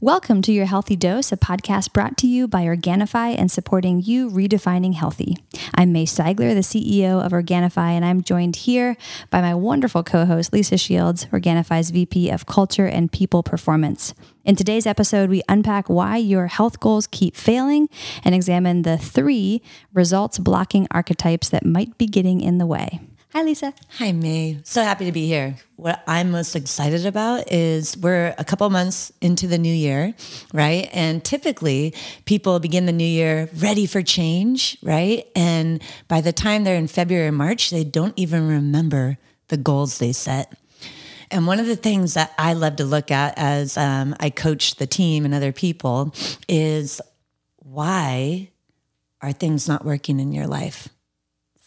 Welcome to Your Healthy Dose, a podcast brought to you by Organifi and supporting you redefining healthy. I'm Mae Steigler, the CEO of Organifi, and I'm joined here by my wonderful co host, Lisa Shields, Organifi's VP of Culture and People Performance. In today's episode, we unpack why your health goals keep failing and examine the three results blocking archetypes that might be getting in the way. Hi, Lisa. Hi, Mae. So happy to be here. What I'm most excited about is we're a couple months into the new year, right? And typically people begin the new year ready for change, right? And by the time they're in February or March, they don't even remember the goals they set. And one of the things that I love to look at as um, I coach the team and other people is why are things not working in your life?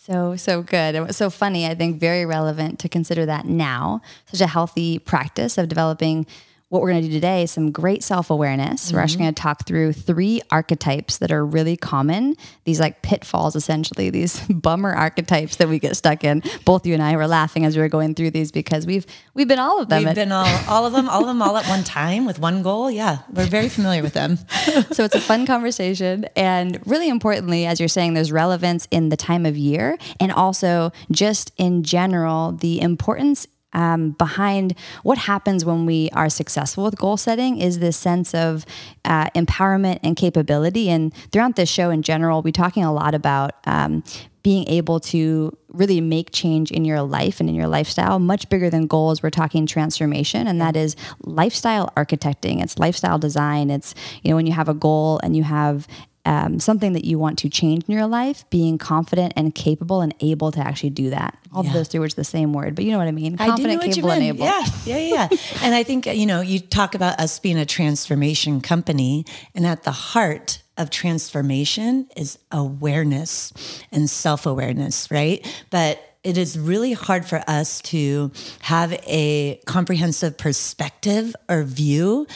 So, so good. Was so funny. I think very relevant to consider that now. Such a healthy practice of developing what we're going to do today is some great self awareness. Mm-hmm. We're actually going to talk through three archetypes that are really common. These like pitfalls, essentially, these bummer archetypes that we get stuck in. Both you and I were laughing as we were going through these because we've we've been all of them. We've been all all of them, all of them, all at one time with one goal. Yeah, we're very familiar with them. so it's a fun conversation, and really importantly, as you're saying, there's relevance in the time of year, and also just in general, the importance um, behind what happens when we are successful with goal setting is this sense of uh, empowerment and capability. And throughout this show in general, we're talking a lot about um, being able to really make change in your life and in your lifestyle much bigger than goals. We're talking transformation and that is lifestyle architecting. It's lifestyle design. It's you know when you have a goal and you have um, something that you want to change in your life, being confident and capable and able to actually do that. All yeah. of those three words the same word, but you know what I mean. Confident, I capable, and able. Yeah, yeah, yeah. and I think you know you talk about us being a transformation company, and at the heart of transformation is awareness and self awareness, right? But it is really hard for us to have a comprehensive perspective or view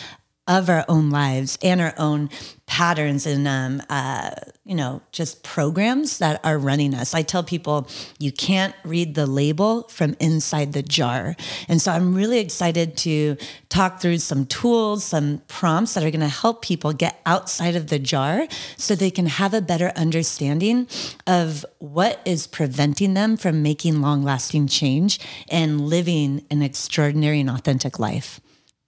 of our own lives and our own patterns and um, uh, you know just programs that are running us. I tell people you can't read the label from inside the jar. And so i'm really excited to talk through some tools some prompts that are going to help people get outside of the jar so they can have a better understanding of what is preventing them from making long lasting change and living an extraordinary and authentic life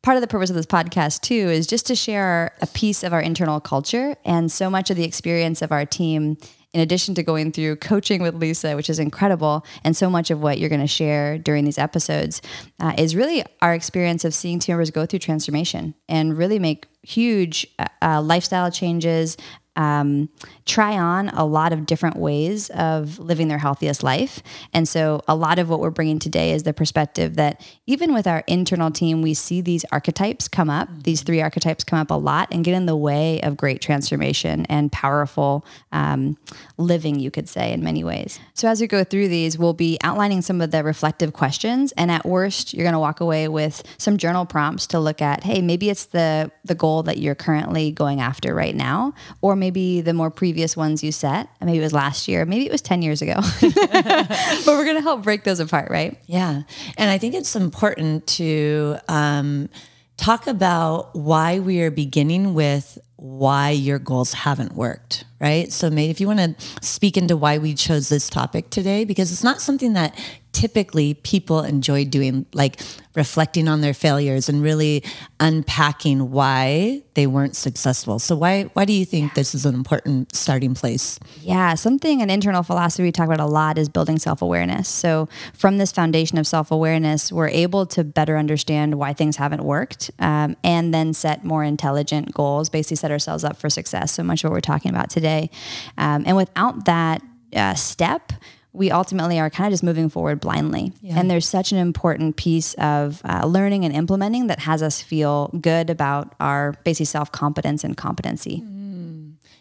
part of the purpose of this podcast too is just to share a piece of our internal culture and so much of the experience of our team in addition to going through coaching with Lisa, which is incredible, and so much of what you're going to share during these episodes uh, is really our experience of seeing team members go through transformation and really make huge uh, uh lifestyle changes, um, try on a lot of different ways of living their healthiest life. And so, a lot of what we're bringing today is the perspective that even with our internal team, we see these archetypes come up, these three archetypes come up a lot and get in the way of great transformation and powerful um, living, you could say, in many ways. So, as we go through these, we'll be outlining some of the reflective questions. And at worst, you're going to walk away with some journal prompts to look at hey, maybe it's the, the goal that you're currently going after right now, or maybe the more previous ones you set. Maybe it was last year, maybe it was 10 years ago. but we're going to help break those apart, right? Yeah. And I think it's important to um, talk about why we are beginning with why your goals haven't worked, right? So, maybe if you want to speak into why we chose this topic today, because it's not something that typically people enjoy doing, like reflecting on their failures and really unpacking why they weren't successful. So why why do you think yeah. this is an important starting place? Yeah, something an internal philosophy we talk about a lot is building self-awareness. So from this foundation of self-awareness, we're able to better understand why things haven't worked um, and then set more intelligent goals, basically set ourselves up for success. So much of what we're talking about today. Um, and without that uh, step, we ultimately are kind of just moving forward blindly. Yeah. And there's such an important piece of uh, learning and implementing that has us feel good about our basic self competence and competency. Mm-hmm.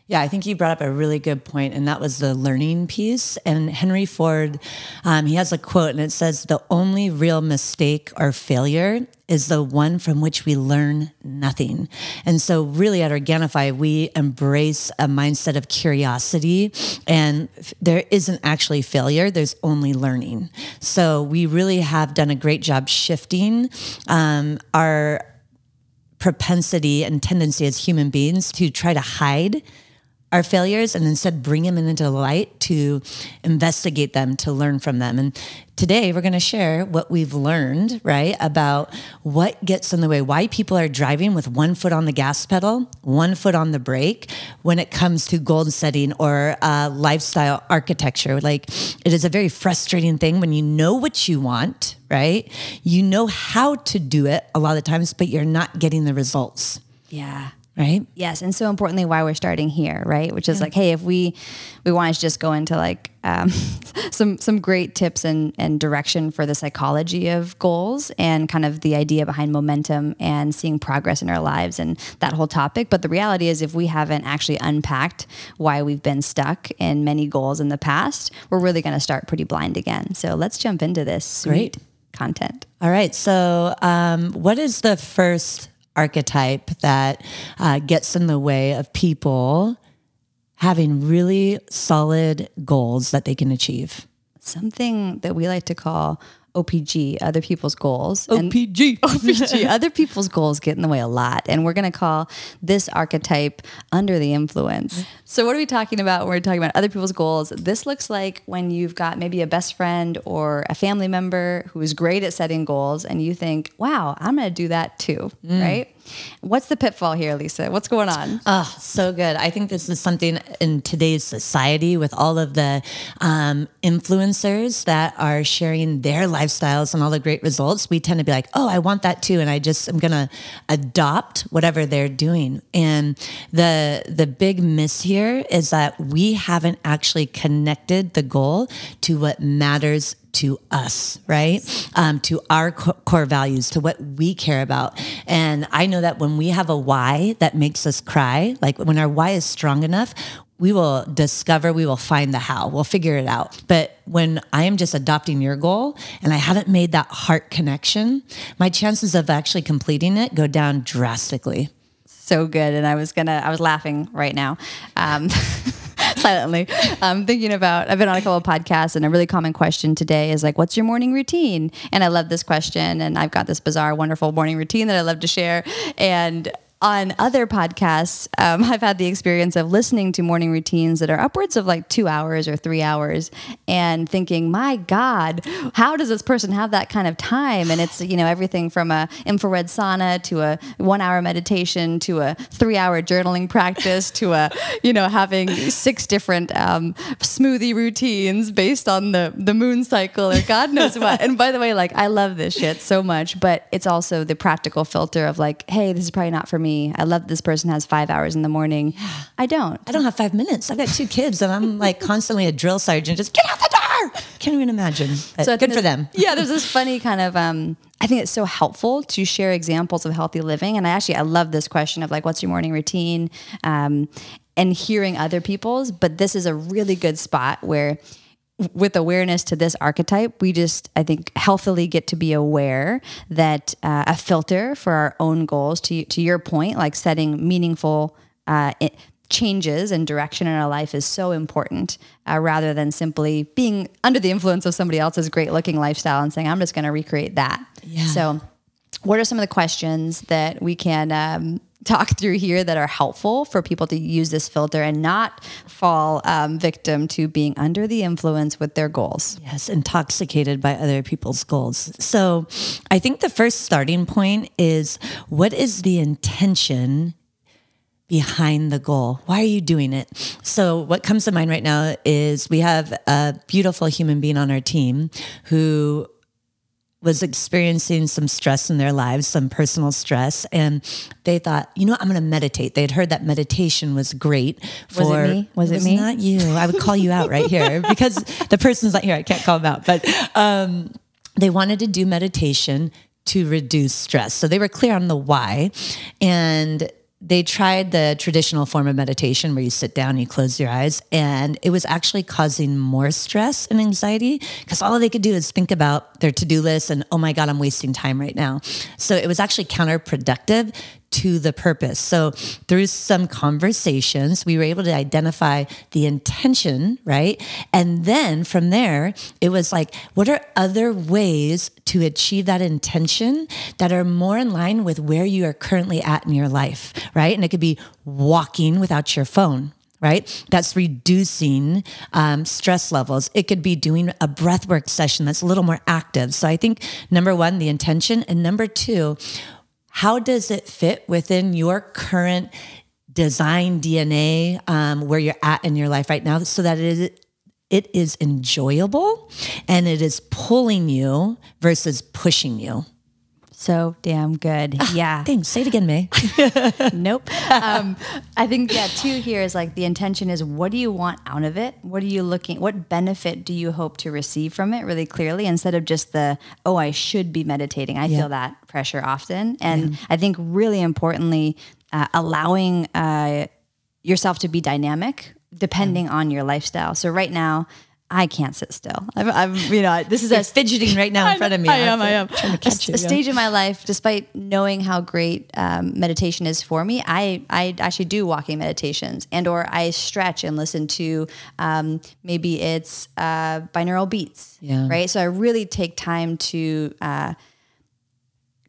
Yeah, I think you brought up a really good point, and that was the learning piece. And Henry Ford, um, he has a quote, and it says, The only real mistake or failure is the one from which we learn nothing. And so, really, at Organifi, we embrace a mindset of curiosity, and there isn't actually failure, there's only learning. So, we really have done a great job shifting um, our propensity and tendency as human beings to try to hide our failures and instead bring them into the light to investigate them, to learn from them. And today we're going to share what we've learned, right, about what gets in the way, why people are driving with one foot on the gas pedal, one foot on the brake when it comes to goal setting or uh, lifestyle architecture. Like it is a very frustrating thing when you know what you want, right? You know how to do it a lot of times, but you're not getting the results. Yeah right? Yes and so importantly why we're starting here right? Which is yeah. like hey if we we want to just go into like um, some some great tips and and direction for the psychology of goals and kind of the idea behind momentum and seeing progress in our lives and that whole topic. But the reality is if we haven't actually unpacked why we've been stuck in many goals in the past we're really going to start pretty blind again. So let's jump into this sweet great. content. All right so um, what is the first archetype that uh, gets in the way of people having really solid goals that they can achieve. Something that we like to call OPG, other people's goals. OPG. OPG, other people's goals get in the way a lot. And we're going to call this archetype under the influence. So, what are we talking about when we're talking about other people's goals? This looks like when you've got maybe a best friend or a family member who is great at setting goals, and you think, wow, I'm going to do that too, mm. right? What's the pitfall here, Lisa? What's going on? Oh, so good. I think this is something in today's society with all of the um, influencers that are sharing their lifestyles and all the great results. We tend to be like, oh, I want that too. And I just am going to adopt whatever they're doing. And the, the big miss here is that we haven't actually connected the goal to what matters to us, right? Um, to our core values, to what we care about. And I know that when we have a why that makes us cry, like when our why is strong enough, we will discover, we will find the how, we'll figure it out. But when I am just adopting your goal and I haven't made that heart connection, my chances of actually completing it go down drastically. So good. And I was gonna, I was laughing right now. Um, silently. I'm thinking about, I've been on a couple of podcasts and a really common question today is like, what's your morning routine? And I love this question. And I've got this bizarre, wonderful morning routine that I love to share. And on other podcasts, um, I've had the experience of listening to morning routines that are upwards of like two hours or three hours and thinking, my God, how does this person have that kind of time? And it's, you know, everything from a infrared sauna to a one hour meditation to a three hour journaling practice to a, you know, having six different um, smoothie routines based on the, the moon cycle or God knows what. and by the way, like, I love this shit so much, but it's also the practical filter of like, hey, this is probably not for me me. I love this person has five hours in the morning. I don't. I don't have five minutes. I've got two kids and I'm like constantly a drill sergeant. Just get out the door. Can't even imagine. so good for them. Yeah, there's this funny kind of um, I think it's so helpful to share examples of healthy living. And I actually I love this question of like, what's your morning routine? Um, and hearing other people's, but this is a really good spot where with awareness to this archetype, we just, I think, healthily get to be aware that uh, a filter for our own goals, to, to your point, like setting meaningful uh, it, changes and direction in our life is so important uh, rather than simply being under the influence of somebody else's great looking lifestyle and saying, I'm just going to recreate that. Yeah. So, what are some of the questions that we can um, talk through here that are helpful for people to use this filter and not fall um, victim to being under the influence with their goals. Yes, intoxicated by other people's goals. So I think the first starting point is what is the intention behind the goal? Why are you doing it? So, what comes to mind right now is we have a beautiful human being on our team who was experiencing some stress in their lives, some personal stress, and they thought, you know, I'm going to meditate. They'd heard that meditation was great. For, was it me? Was it, it was me? Not you. I would call you out right here because the person's not here. I can't call them out, but um, they wanted to do meditation to reduce stress. So they were clear on the why, and they tried the traditional form of meditation where you sit down, you close your eyes, and it was actually causing more stress and anxiety because all they could do is think about their to do list and, oh my God, I'm wasting time right now. So it was actually counterproductive to the purpose. So through some conversations, we were able to identify the intention, right? And then from there, it was like, what are other ways to achieve that intention that are more in line with where you are currently at in your life, right? And it could be walking without your phone, right? That's reducing um, stress levels. It could be doing a breathwork session that's a little more active. So I think number one, the intention, and number two, how does it fit within your current design DNA, um, where you're at in your life right now, so that it is it is enjoyable and it is pulling you versus pushing you. So damn good. Yeah. Thanks. Say it again, Mae. nope. Um, I think yeah. Two here is like the intention is what do you want out of it? What are you looking? What benefit do you hope to receive from it? Really clearly, instead of just the oh, I should be meditating. I Yeah. feel that pressure often, and I think really importantly, uh, allowing uh, yourself to be dynamic depending on your lifestyle. So right now. I can't sit still. I'm, I'm you know, this is a fidgeting right now in front of me. I am. I am. Trying to A, catch you. a stage in my life, despite knowing how great um, meditation is for me, I I actually do walking meditations, and or I stretch and listen to um, maybe it's uh, binaural beats. Yeah. Right. So I really take time to uh,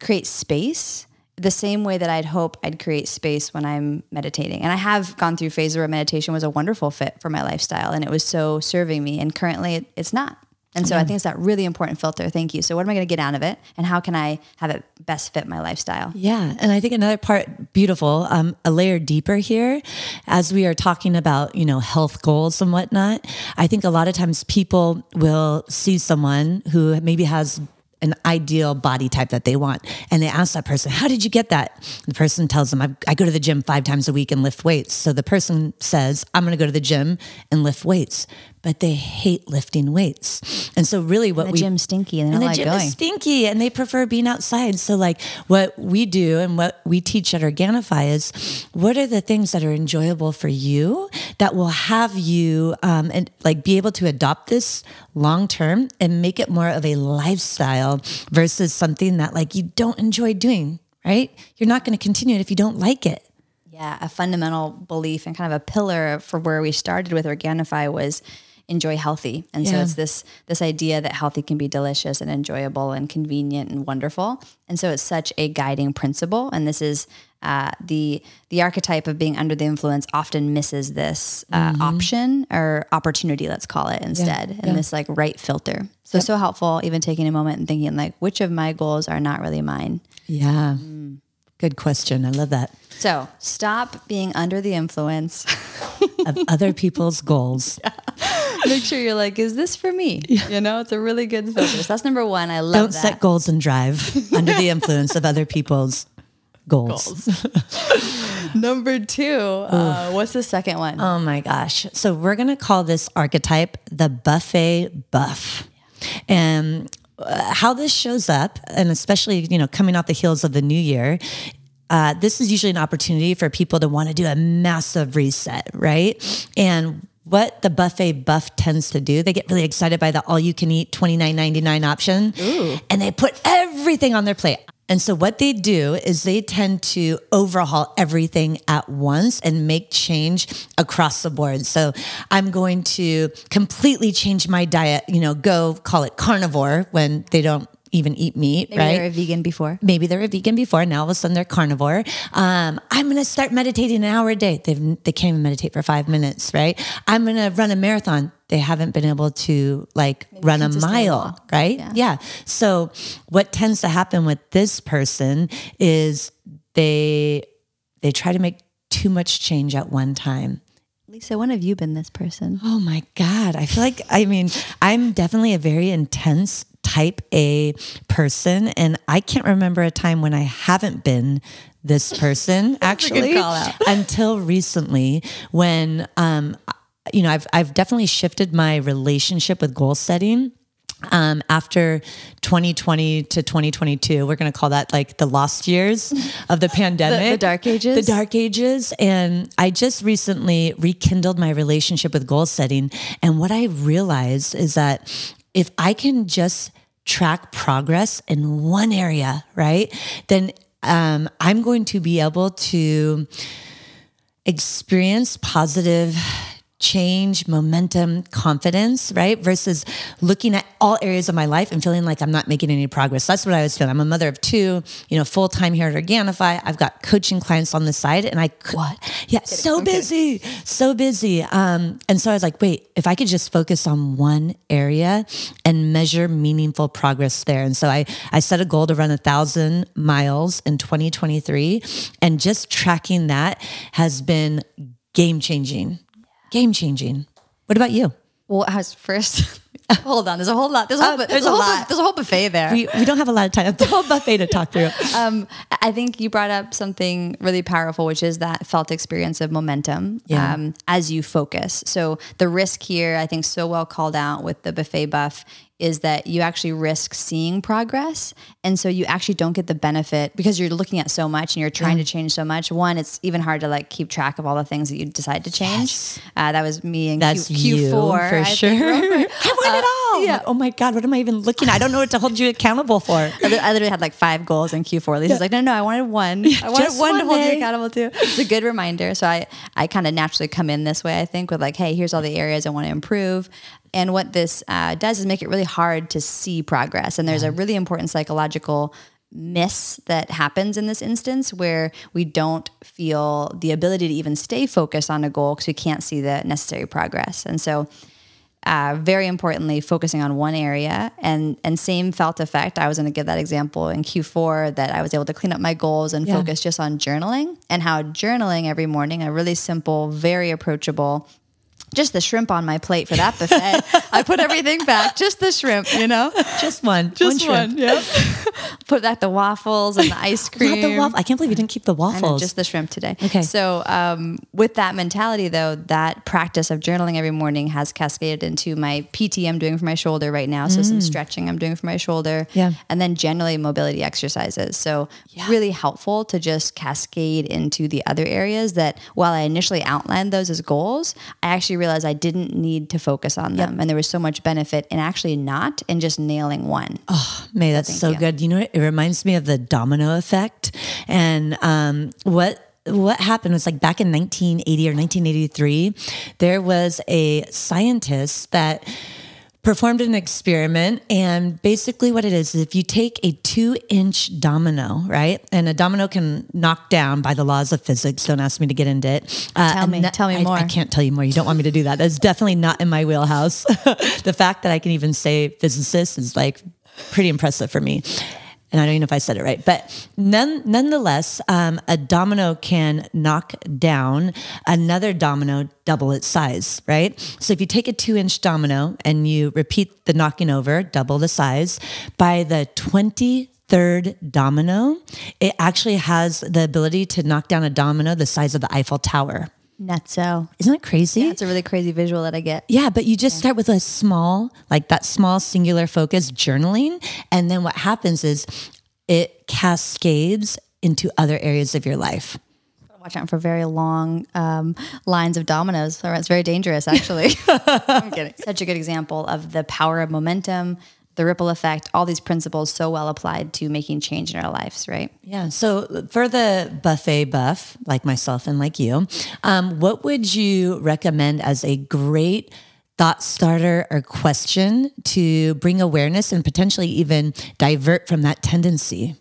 create space. The same way that I'd hope I'd create space when I'm meditating. And I have gone through phases where meditation was a wonderful fit for my lifestyle and it was so serving me. And currently it, it's not. And so I think it's that really important filter. Thank you. So what am I going to get out of it? And how can I have it best fit my lifestyle? Yeah. And I think another part, beautiful, um, a layer deeper here, as we are talking about, you know, health goals and whatnot, I think a lot of times people will see someone who maybe has an ideal body type that they want. And they ask that person, How did you get that? The person tells them, I, I go to the gym five times a week and lift weights. So the person says, I'm going to go to the gym and lift weights, but they hate lifting weights. And so, really, what The we gym's stinky and and the like gym going. is stinky and they prefer being outside. So like what we do and what we teach at Organifi is what are the things that are enjoyable for you that will have you um, and like be able to adopt this long term and make it more of a lifestyle versus something that like you don't enjoy doing, right? You're not going to continue it if you don't like it. Yeah, a fundamental belief and kind of a pillar for where we started with Organifi was enjoy healthy. And so it's this this idea that healthy can be delicious and enjoyable and convenient and wonderful. And so it's such a guiding principle. And this is uh, the the archetype of being under the influence often misses this uh, option or opportunity, let's call it instead, and this like right filter. So so helpful. Even taking a moment and thinking like, which of my goals are not really mine. Yeah. Good question. I love that. So stop being under the influence. Of other people's goals. make sure you're like, is this for me? You know, it's a really good filter. So that's number one. I love Don't that. set goals and drive under the influence of other people's goals. number two. Uh, what's the second one? Oh my gosh. So we're going to call this archetype the buffet buff. And uh, how this shows up, and especially, you know, coming off the heels of the new year, uh, this is usually an opportunity for people to want to do a massive reset, right? And what the buffet buff tends to do, they get really excited by the all you can eat $29.99 option. And they put everything on their plate. And so what they do is they tend to overhaul everything at once and make change across the board. So I'm going to completely change my diet, you know, go call it carnivore when they don't even eat meat, Maybe right? they were a vegan before. maybe they were vegan before. Now all of a sudden they're carnivore. Um, I'm going to start meditating an hour a day. They've, they can't even meditate for five minutes, right? I'm going to run a marathon. They haven't been able to like run a mile, right? Yeah. yeah. So what tends to happen with this person is they they try to make too much change at one time. Lisa, when have you been this person? Oh my God. I feel like, I mean, I'm definitely a very intense type A person. And I can't remember a time when I haven't been this person actually until recently when, um, you know, I've, I've definitely shifted my relationship with goal setting. Um, after 2020 to 2022, we're going to call that like the lost years of the pandemic, The dark ages? the dark ages. And I just recently rekindled my relationship with goal setting. And what I realized is that if I can just track progress in one area, right, then um, I'm going to be able to experience positive change, momentum, confidence, right? Versus looking at all areas of my life and feeling like I'm not making any progress. That's what I was feeling. I'm a mother of two, you know, full time here at Organifi. I've got coaching clients on the side and I could, what? Yeah, so busy, so busy. Um, and so I was like, wait, if I could just focus on one area and measure meaningful progress there. And so I, I set a goal to run a thousand miles in 2023 and just tracking that has been game changing game changing. What about you? Well, as first, hold on. There's a whole lot. There's a whole, uh, there's, there's, a, whole lot. Bu- there's a whole buffet there. We, we don't have a lot of time. The whole buffet to talk through. um, I think you brought up something really powerful, which is that felt experience of momentum yeah. um, as you focus. So the risk here, I think, so well called out with the buffet buff is that you actually risk seeing progress. And so you actually don't get the benefit because you're looking at so much and you're trying to change so much. One, it's even hard to like keep track of all the things that you decide to change. Yes. Uh, that was me in That's Q- 4 for I sure. I won uh, it all. Yeah. Oh my God, what am I even looking at? I don't know what to hold you accountable for. I literally had like five goals in Q4. Lisa's yeah. like, no, no, I wanted one. I wanted one, one to hold you accountable to. It's a good reminder. So I, I kind of naturally come in this way, I think, with like, hey, here's all the areas I want to improve. And what this uh, does is make it really hard to see progress. And there's yeah. a really important psychological miss that happens in this instance where we don't feel the ability to even stay focused on a goal because we can't see the necessary progress. And so, uh, very importantly, focusing on one area and and same felt effect. I was going to give that example in Q4 that I was able to clean up my goals and yeah. focus just on journaling and how journaling every morning, a really simple, very approachable just the shrimp on my plate for that buffet. I put everything back, just the shrimp, you know, just one, just one. one yeah. put back the waffles and the ice cream. the waff- I can't believe you didn't keep the waffles. just the shrimp today. Okay. So um, with that mentality, though, that practice of journaling every morning has cascaded into my PT I'm doing for my shoulder right now. So mm. some stretching I'm doing for my shoulder. Yeah. And then generally mobility exercises. So yeah. really helpful to just cascade into the other areas that while I initially outlined those as goals, I actually realized I didn't need to focus on them. Yep. And there was so much benefit in actually not and just nailing one. Oh, Mae, that's so, so good. You know, it reminds me of the domino effect. And um, what what happened was like back in 1980 or 1983, there was a scientist that performed an experiment. And basically, what it is, is if you take a two inch domino, right? And a domino can knock down by the laws of physics. Don't ask me to get into it. Uh, tell me, tell me more. I, I, can't tell you more. You don't want me to do that. That's definitely not in my wheelhouse. the fact that I can even say physicist is like pretty impressive for me and I don't even know if I said it right, but none, nonetheless, um, a domino can knock down another domino double its size, right? So if you take a two inch domino and you repeat the knocking over, double the size, by the 23rd domino, it actually has the ability to knock down a domino the size of the Eiffel Tower. Nutso. Isn't that crazy? Yeah, it's a really crazy visual that I get. Yeah, but you just yeah. start with a small, like that small singular focus journaling. And then what happens is it cascades into other areas of your life. Watch out for very long um, lines of dominoes. It's very dangerous, actually. I'm kidding. Such a good example of the power of momentum, the ripple effect, all these principles so well applied to making change in our lives, right? Yeah. So for the buffet buff, like myself and like you, um, what would you recommend as a great thought starter or question to bring awareness and potentially even divert from that tendency?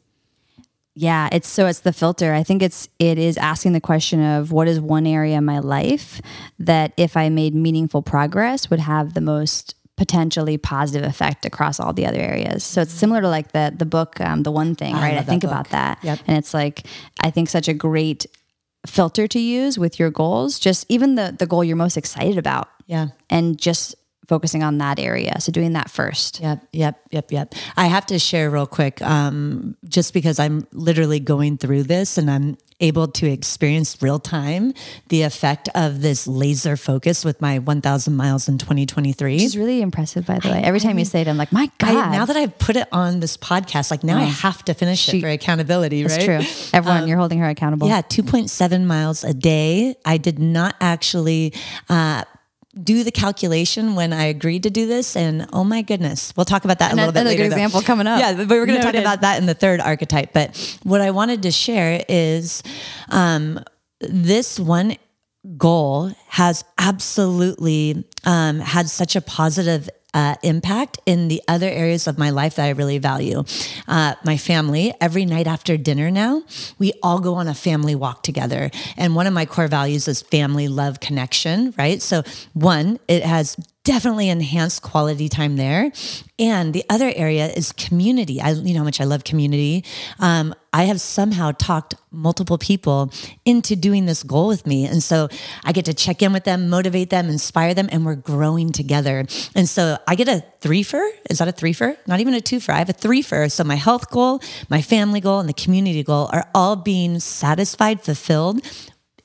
Yeah, it's so it's the filter. I think it's it is asking the question of what is one area in my life that if I made meaningful progress would have the most potentially positive effect across all the other areas. So it's similar to like the the book, um, the one thing, right? I, I think about that, yep. and it's like I think such a great filter to use with your goals. Just even the the goal you're most excited about, yeah, and just focusing on that area. So doing that first. Yep, yep, yep, yep. I have to share real quick, um, just because I'm literally going through this and I'm able to experience real time the effect of this laser focus with my 1,000 miles in 2023. Which is really impressive, by the way. Every time you say it, I'm like, my God. I, now that I've put it on this podcast, like now oh, I have to finish she, it for accountability, right? true. Everyone, um, you're holding her accountable. Yeah, 2.7 miles a day. I did not actually uh, do the calculation when I agreed to do this, and oh my goodness, we'll talk about that a little bit later. though. example coming up. Yeah, but we're going to talk about that in the third archetype. But what I wanted to share is um, this one goal has absolutely um, had such a positive uh, impact in the other areas of my life that I really value. Uh, my family, every night after dinner now, we all go on a family walk together. And one of my core values is family, love, connection, right? So, one, it has definitely enhanced quality time there. And the other area is community. I, you know how much I love community. Um, I have somehow talked multiple people into doing this goal with me. And so I get to check in with them, motivate them, inspire them, and we're growing together. And so I get a threefer. Is that a threefer? Not even a twofer. I have a threefer. So my health goal, my family goal, and the community goal are all being satisfied, fulfilled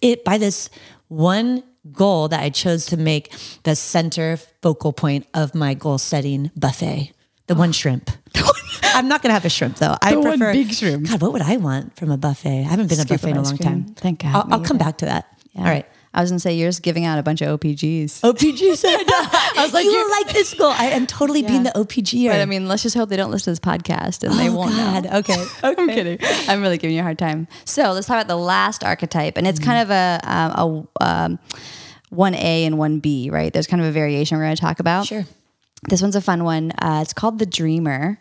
it by this one goal that I chose to make the center focal point of my goal setting buffet. The one shrimp. I'm not gonna have a shrimp though. I The one prefer big shrimp. God, what would I want from a buffet? I haven't been to a buffet in a long cream. time. Thank God, I'll, I'll come back to that. Yeah. All right. I was gonna say you're just giving out a bunch of OPGs. OPGs. said I was like, you will like this goal. I am totally being the OPG. But I mean, let's just hope they don't listen to this podcast and they Oh, won't God. know. Okay. I'm kidding. I'm really giving you a hard time. So let's talk about the last archetype. And it's kind of a, um, a um, 1A and 1B, right? There's kind of a variation we're going to talk about. Sure. This one's a fun one. Uh, it's called the Dreamer.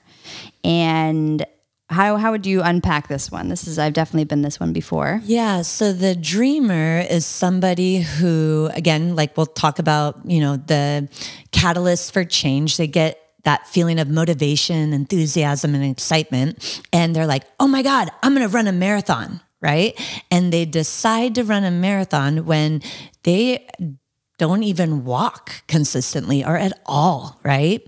And how, how would you unpack this one? This is, I've definitely been this one before. Yeah. So the dreamer is somebody who, again, like we'll talk about, you know, the catalyst for change. They get that feeling of motivation, enthusiasm, and excitement. And they're like, oh my God, I'm going to run a marathon. Right. And they decide to run a marathon when they don't even walk consistently or at all, right?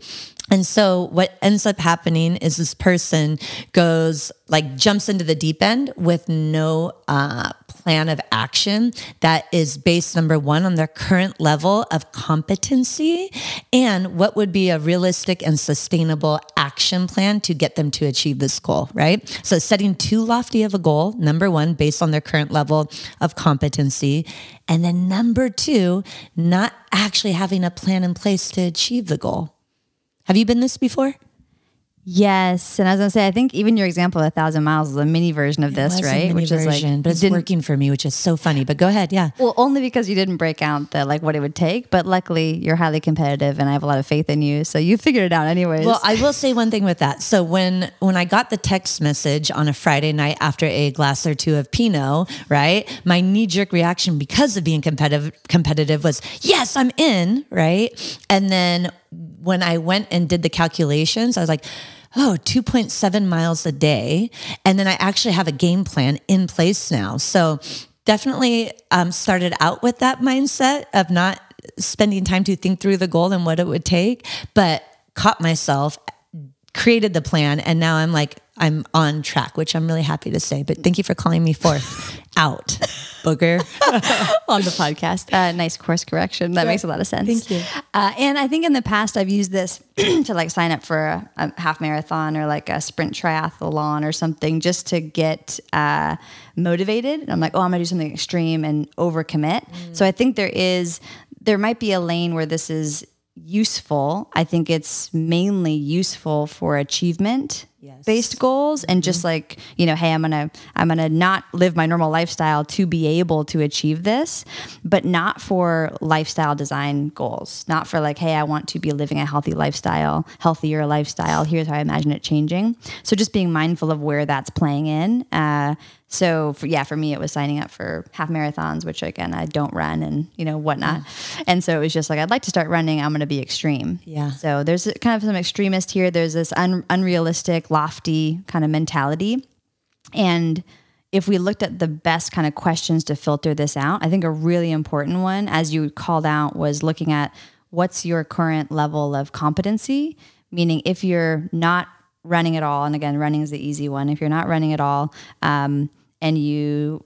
And so what ends up happening is this person goes like jumps into the deep end with no uh, plan of action that is based number one on their current level of competency and what would be a realistic and sustainable action plan to get them to achieve this goal, right? So setting too lofty of a goal, number one, based on their current level of competency. And then number two, not actually having a plan in place to achieve the goal. Have you been this before? Yes. And I was going to say, I think even your example of a thousand miles is a mini version of this, right? mini version, but it's working for me, which is so funny. But go ahead, yeah. Well, only because you didn't break out the like what it would take, but luckily you're highly competitive and I have a lot of faith in you. So you figured it out anyways. Well, I will say one thing with that. So when when I got the text message on a Friday night after a glass or two of Pinot, right? My knee jerk reaction because of being competitive competitive was yes, I'm in, right? And then when I went and did the calculations, I was like. Oh, 2.7 miles a day. And then I actually have a game plan in place now. So definitely um, started out with that mindset of not spending time to think through the goal and what it would take, but caught myself, created the plan, and now I'm like, I'm on track, which I'm really happy to say. But thank you for calling me forth out, booger. on the podcast. Uh, nice course correction. That makes a lot of sense. Thank you. Uh, and I think in the past I've used this to like sign up for a, a half marathon or like a sprint triathlon or something just to get uh, motivated. And I'm like, oh, I'm gonna do something extreme and overcommit. So I think there is, there might be a lane where this is useful. I think it's mainly useful for achievement Yes. based goals and just like you know hey i'm gonna i'm gonna not live my normal lifestyle to be able to achieve this but not for lifestyle design goals not for like hey i want to be living a healthy lifestyle healthier lifestyle. Here's how i imagine it changing. So just being mindful of where that's playing in uh, so for, yeah for me it was signing up for half marathons which again i don't run and you know whatnot and so it was just like i'd like to start running i'm gonna be extreme Yeah. so there's kind of some extremist here. There's this un- unrealistic, lofty kind of mentality. And if we looked at the best kind of questions to filter this out, I think a really important one, as you called out, was looking at what's your current level of competency? Meaning, if you're not running at all, and again, running is the easy one, if you're not running at all, um, and you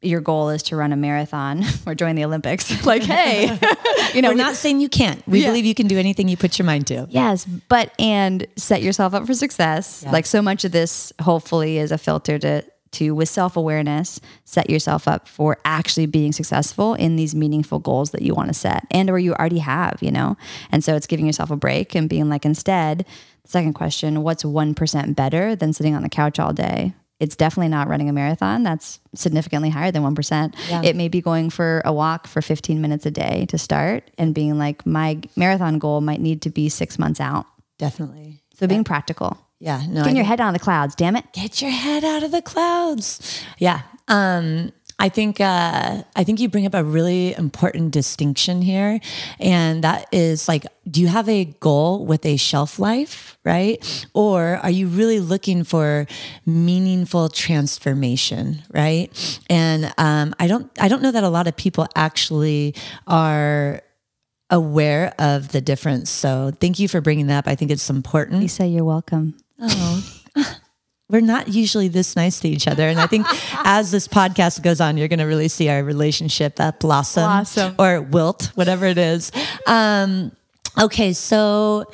your goal is to run a marathon or join the Olympics, like, hey, you know, We're not saying you can't. We Yeah. believe you can do anything you put your mind to. Yes, but and set yourself up for success. Yeah. Like so much of this hopefully is a filter to to, with self awareness, set yourself up for actually being successful in these meaningful goals that you want to set and or you already have, you know? And so it's giving yourself a break and being like, instead, second question, what's 1% better than sitting on the couch all day? It's definitely not running a marathon. That's significantly higher than 1%. Yeah. It may be going for a walk for 15 minutes a day to start and being like, my marathon goal might need to be six months out. Definitely. So being practical. Yeah. No. I your head out of the clouds, damn it. get your head out of the clouds. Yeah. Um, I think uh, I think you bring up a really important distinction here, and that is like, do you have a goal with a shelf life, right? Or are you really looking for meaningful transformation, right? And um, I don't I don't know that a lot of people actually are aware of the difference. So thank you for bringing that up. I think it's important Lisa, you're welcome. We're not usually this nice to each other. And I think as this podcast goes on, you're going to really see our relationship uh, blossom, Blossom. or wilt, whatever it is. Um, okay, so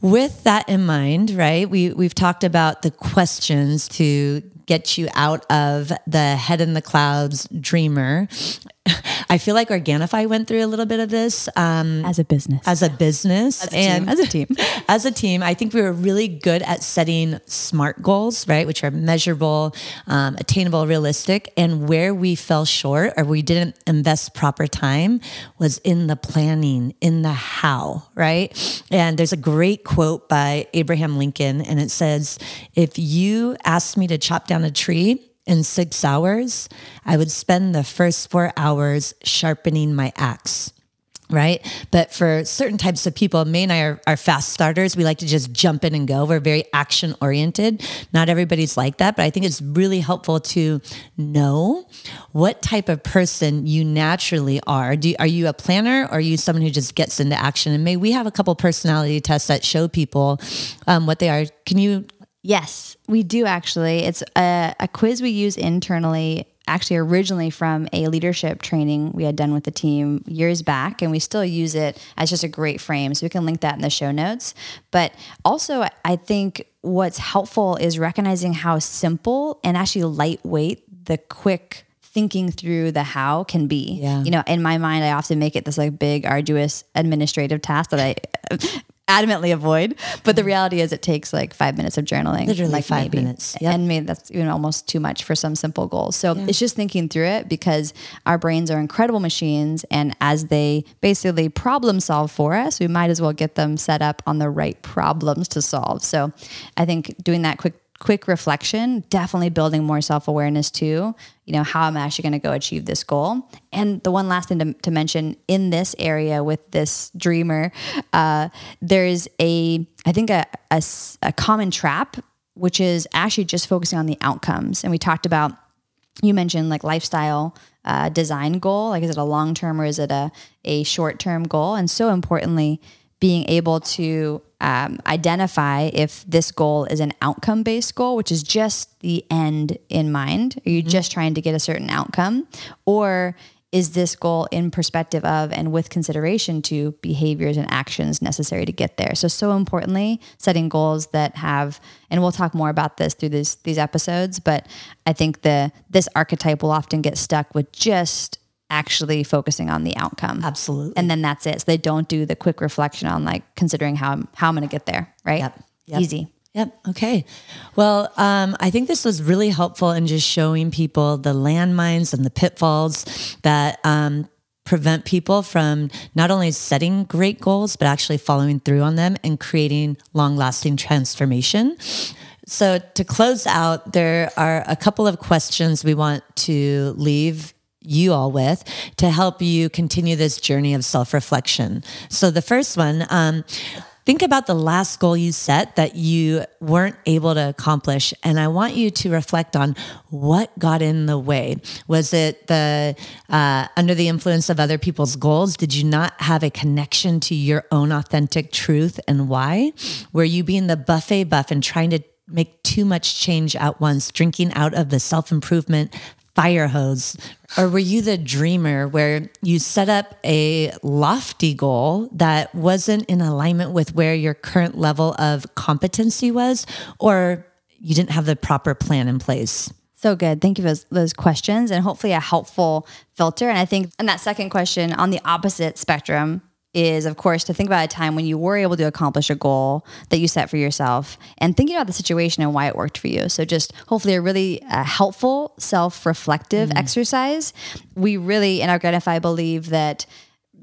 with that in mind, right? We we've talked about the questions to get you out of the head in the clouds dreamer. I feel like Organifi went through a little bit of this. Um, As a business. as a business As a team. As a team. as a team i think we were really good at setting smart goals right which are measurable um, attainable realistic and where we fell short or we didn't invest proper time was in the planning in the how right and there's a great quote by abraham lincoln and it says if you asked me to chop down a tree in six hours, I would spend the first four hours sharpening my axe right? But for certain types of people, Mae and I are, are fast starters. We like to just jump in and go. We're very action oriented. Not everybody's like that, but I think it's really helpful to know what type of person you naturally are. Do, are you a planner or are you someone who just gets into action? And Mae, we have a couple personality tests that show people um, what they are. Can you? Yes, we do actually. It's a, a quiz we use internally, actually, originally from a leadership training we had done with the team years back, and we still use it as just a great frame. So we can link that in the show notes. But also, I think what's helpful is recognizing how simple and actually lightweight the quick thinking through the how can be. Yeah. You know, in my mind, I often make it this like big, arduous administrative task that I adamantly avoid. But the reality is, it takes like five minutes of journaling. Literally like five minutes. Yep. And maybe that's even almost too much for some simple goals. So it's just thinking through it because our brains are incredible machines. And as they basically problem solve for us, we might as well get them set up on the right problems to solve. So I think doing that quick quick reflection, definitely building more self awareness too. You know, how am I actually going to go achieve this goal? And the one last thing to, to mention in this area with this dreamer, uh, there's a, I think, a a common trap, which is actually just focusing on the outcomes. And we talked about you mentioned like lifestyle uh, design goal like is it a long term or is it a, a short term goal and so importantly being able to um, identify if this goal is an outcome based goal which is just the end in mind. Are you just trying to get a certain outcome? Or is this goal in perspective of and with consideration to behaviors and actions necessary to get there? So so importantly setting goals that have and we'll talk more about this through this, these episodes but i think the this archetype will often get stuck with just actually focusing on the outcome Absolutely. and then that's it so they don't do the quick reflection on like considering how, I'm- how i'm going to get there right Yep. Yep. easy Yep. Okay. Well, um, I think this was really helpful in just showing people the landmines and the pitfalls that um, prevent people from not only setting great goals, but actually following through on them and creating long lasting transformation. So, to close out, there are a couple of questions we want to leave you all with to help you continue this journey of self reflection. So, the first one, um, think about the last goal you set that you weren't able to accomplish. And I want you to reflect on what got in the way. Was it the uh, under the influence of other people's goals? Did you not have a connection to your own authentic truth and why? Were you being the buffet buff and trying to make too much change at once, drinking out of the self improvement fire hose? Or were you the dreamer where you set up a lofty goal that wasn't in alignment with where your current level of competency was, or you didn't have the proper plan in place? So good. Thank you for those, questions and hopefully a helpful filter. And I think, and that second question on the opposite spectrum is, of course, to think about a time when you were able to accomplish a goal that you set for yourself and thinking about the situation and why it worked for you. So, just hopefully a really uh, helpful self reflective mm-hmm. exercise. We really, in Organifi, believe that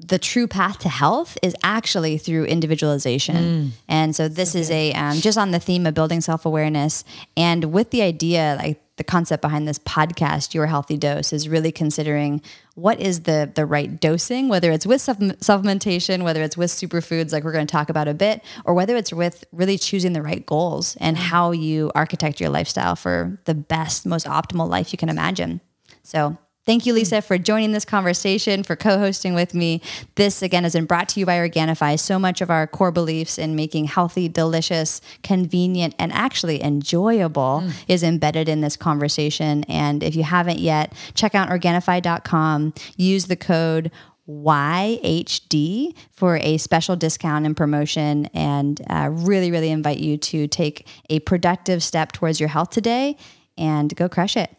the true path to health is actually through individualization. Mm. And so this okay. is a um, just on the theme of building self awareness, and with the idea, like the concept behind this podcast, Your Healthy Dose, is really considering what is the the right dosing, whether it's with supplementation, whether it's with superfoods, like we're going to talk about a bit, or whether it's with really choosing the right goals and how you architect your lifestyle for the best, most optimal life you can imagine. So Thank you, Lisa, for joining this conversation, for co hosting with me. This, again, has been brought to you by Organifi. So much of our core beliefs in making healthy, delicious, convenient, and actually enjoyable mm. is embedded in this conversation. And if you haven't yet, check out Organifi.com. Use the code YHD for a special discount and promotion, and uh, really, really invite you to take a productive step towards your health today and go crush it.